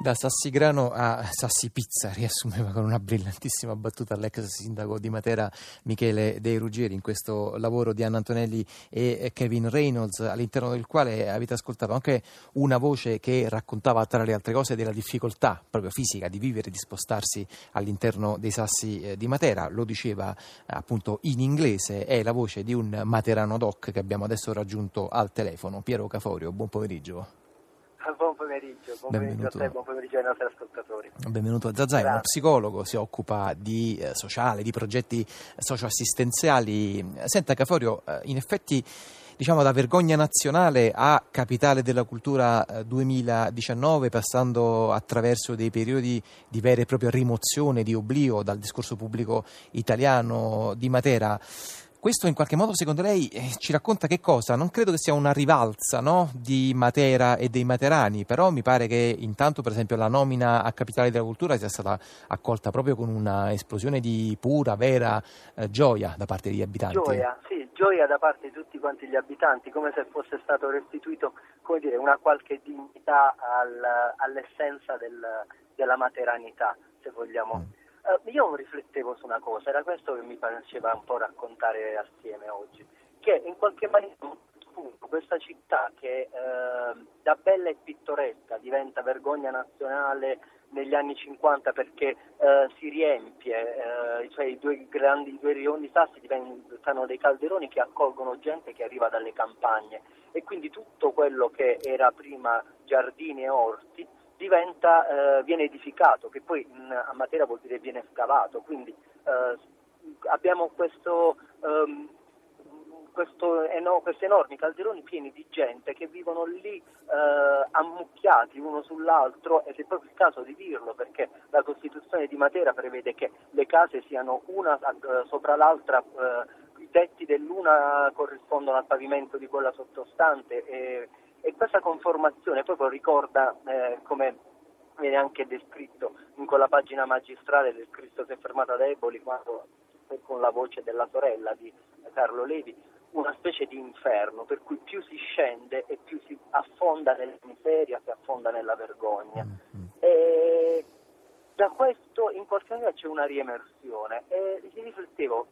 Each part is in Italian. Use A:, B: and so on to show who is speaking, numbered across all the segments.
A: Da Sassigrano a Sassi Pizza riassumeva con una brillantissima battuta l'ex sindaco di Matera Michele De Ruggieri in questo lavoro di Anna Antonelli e Kevin Reynolds all'interno del quale avete ascoltato anche una voce che raccontava tra le altre cose della difficoltà proprio fisica di vivere e di spostarsi all'interno dei Sassi eh, di Matera, lo diceva appunto in inglese, è la voce di un materano doc che abbiamo adesso raggiunto al telefono. Piero Caforio, buon pomeriggio.
B: Buon pomeriggio, buon pomeriggio a te, buon pomeriggio ai nostri ascoltatori.
A: Benvenuto a Zazai, uno psicologo, si occupa di eh, sociale, di progetti socioassistenziali. Senta Caforio, eh, in effetti diciamo da vergogna nazionale a capitale della cultura 2019, eh, passando attraverso dei periodi di vera e propria rimozione, di oblio dal discorso pubblico italiano di Matera. Questo in qualche modo secondo lei eh, ci racconta che cosa? Non credo che sia una rivalsa no? di Matera e dei materani, però mi pare che intanto per esempio la nomina a Capitale della Cultura sia stata accolta proprio con una esplosione di pura, vera eh, gioia da parte degli abitanti.
B: Gioia, sì, gioia da parte di tutti quanti gli abitanti, come se fosse stato restituito dire, una qualche dignità al, all'essenza del, della materanità, se vogliamo. Mm Uh, io riflettevo su una cosa, era questo che mi piaceva un po' raccontare assieme oggi, che in qualche maniera questa città che uh, da bella e pittoresca diventa vergogna nazionale negli anni 50 perché uh, si riempie, cioè i due grandi i due rioni sassi diventano dei calderoni che accolgono gente che arriva dalle campagne. E quindi tutto quello che era prima giardini e orti diventa, eh, viene edificato, che poi in, a Matera vuol dire viene scavato, quindi eh, abbiamo questo, um, questo eno, questi enormi calderoni pieni di gente che vivono lì eh, ammucchiati uno sull'altro ed è proprio il caso di dirlo perché la Costituzione di Matera prevede che le case siano una eh, sopra l'altra eh, i tetti dell'una corrispondono al pavimento di quella sottostante e, e questa conformazione proprio ricorda eh, come viene anche descritto in quella pagina magistrale del Cristo si è fermato ad Eboli quando con la voce della sorella di Carlo Levi una specie di inferno per cui più si scende e più si affonda nella miseria, si affonda nella vergogna. Mm-hmm. E da questo in qualche maniera c'è una riemersione e riflettevo,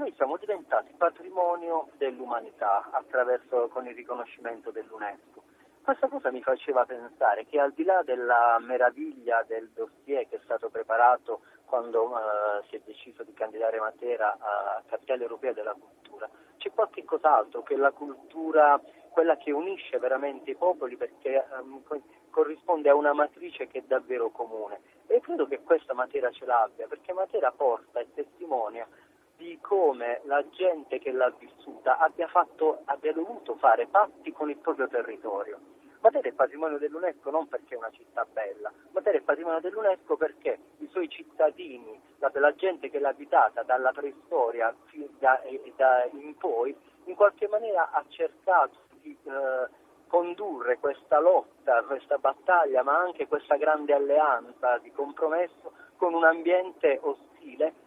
B: noi siamo diventati patrimonio dell'umanità attraverso con il riconoscimento dell'UNESCO. Questa cosa mi faceva pensare che al di là della meraviglia del dossier che è stato preparato quando uh, si è deciso di candidare Matera a Capitale Europea della Cultura, c'è qualche cos'altro che la cultura, quella che unisce veramente i popoli perché um, corrisponde a una matrice che è davvero comune. E credo che questa Matera ce l'abbia, perché Matera porta e testimonia di come la gente che l'ha vissuta abbia, fatto, abbia dovuto fare patti con il proprio territorio. Matera è patrimonio dell'UNESCO non perché è una città bella, Matera è patrimonio dell'UNESCO perché i suoi cittadini, la, la gente che l'ha abitata dalla preistoria da, da in poi, in qualche maniera ha cercato di eh, condurre questa lotta, questa battaglia, ma anche questa grande alleanza di compromesso con un ambiente ostile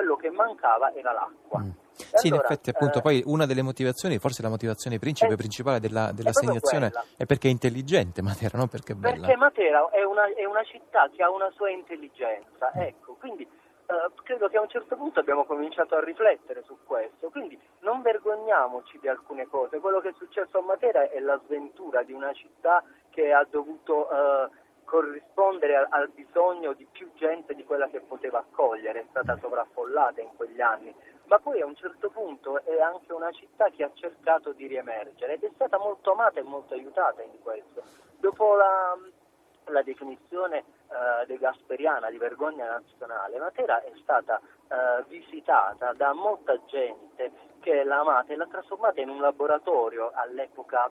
B: quello che mancava era l'acqua. Mm.
A: Sì, allora, in effetti, appunto, eh, poi una delle motivazioni, forse la motivazione principe, è, principale della, dell'assegnazione è, è perché è intelligente Matera, non perché è bella.
B: Perché Matera è una, è una città che ha una sua intelligenza, mm. ecco, quindi eh, credo che a un certo punto abbiamo cominciato a riflettere su questo, quindi non vergogniamoci di alcune cose, quello che è successo a Matera è la sventura di una città che ha dovuto... Corrispondere al, al, bisogno di più gente di quella che poteva accogliere, è stata sovraffollata in quegli anni, ma poi a un certo punto è anche una città che ha cercato di riemergere ed è stata molto amata e molto aiutata in questo. Dopo la, la definizione eh, de Gasperiana di vergogna nazionale, Matera è stata eh, visitata da molta gente che l'ha amata e l'ha trasformata in un laboratorio all'epoca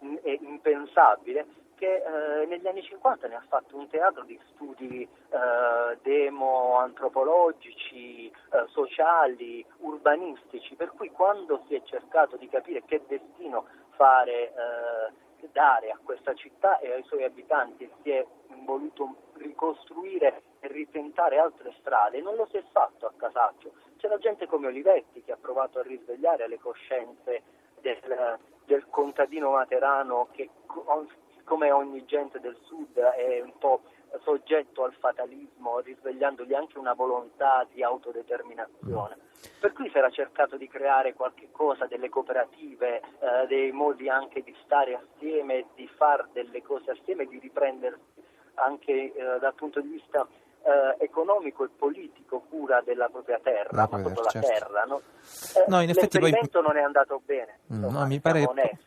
B: mh, impensabile che eh, negli anni 50 ne ha fatto un teatro di studi eh, demo-antropologici, eh, sociali, urbanistici, per cui quando si è cercato di capire che destino fare, eh, dare a questa città e ai suoi abitanti si è voluto ricostruire e ritentare altre strade, non lo si è fatto a casaccio. C'era gente come Olivetti che ha provato a risvegliare le coscienze del, del contadino materano che siccome ogni gente del sud è un po' soggetto al fatalismo, risvegliandogli anche una volontà di autodeterminazione. Per cui si era cercato di creare qualche cosa, delle cooperative, eh, dei modi anche di stare assieme, di fare delle cose assieme, di riprendersi anche eh, dal punto di vista eh, economico e politico cura della propria terra, la propria, certo. la terra. No? Eh, no, in effetti poi... non è andato bene,
A: mm, insomma, no, mi pare onesti.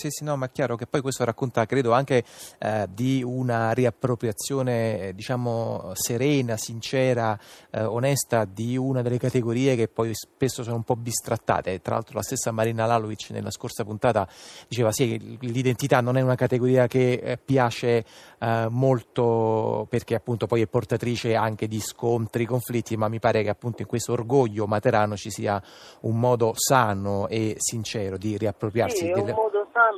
A: Sì, sì, no, ma è chiaro che poi questo racconta, credo, anche eh, di una riappropriazione, eh, diciamo, serena, sincera, eh, onesta di una delle categorie che poi spesso sono un po' bistrattate. Tra l'altro la stessa Marina Lalovic nella scorsa puntata diceva sì, l'identità non è una categoria che eh, piace eh, molto perché appunto poi è portatrice anche di scontri, conflitti, ma mi pare che appunto in questo orgoglio materano ci sia un modo sano e sincero di riappropriarsi.
B: Sì,
A: delle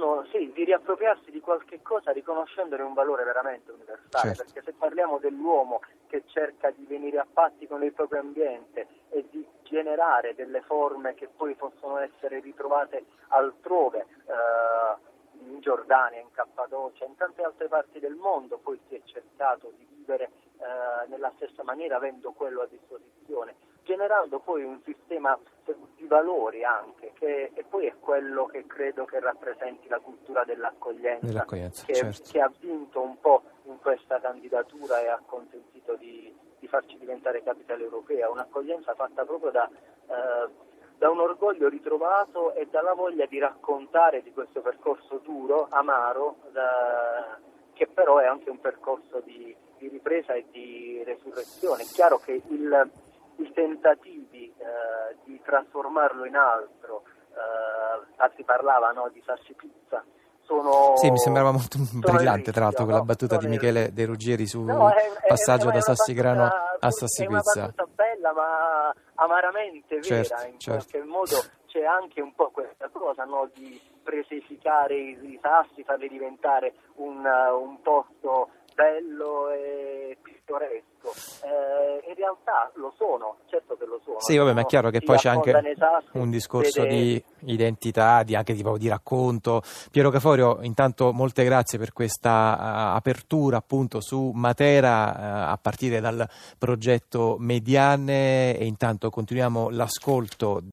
B: sanno sì, di riappropriarsi di qualche cosa riconoscendone un valore veramente universale, certo. perché se parliamo dell'uomo che cerca di venire a patti con il proprio ambiente e di generare delle forme che poi possono essere ritrovate altrove, eh, in Giordania, in Cappadocia, in tante altre parti del mondo, poi si è cercato di vivere eh, nella stessa maniera avendo quello a disposizione, generando poi un sistema valori anche, che e poi è quello che credo che rappresenti la cultura dell'accoglienza,
A: dell'accoglienza
B: che,
A: certo.
B: che, ha vinto un po' in questa candidatura e ha consentito di, di farci diventare capitale europea, un'accoglienza fatta proprio da... Eh, da un orgoglio ritrovato e dalla voglia di raccontare di questo percorso duro, amaro, da, che però è anche un percorso di, di, ripresa e di resurrezione. È chiaro che il, i tentativi eh, di trasformarlo in altro, eh, si parlava no, di farsi pizza, sono,
A: sì, mi sembrava molto brillante tra l'altro quella no? battuta di Michele De Ruggieri sul no, passaggio da Sassigrano a Sassipizza.
B: È una battuta bella ma amaramente vera, certo, in certo. qualche modo c'è anche un po' questa cosa no, di preseificare i, i sassi, farli diventare un, un posto bello e pittoresco. Eh, in realtà lo sono, certo che lo sono.
A: Sì, vabbè, ma è chiaro che poi c'è anche un discorso vede... di identità, di, anche di, di, racconto. Piero Caforio, intanto molte grazie per questa uh, apertura appunto su Matera uh, a partire dal progetto Mediane e intanto continuiamo l'ascolto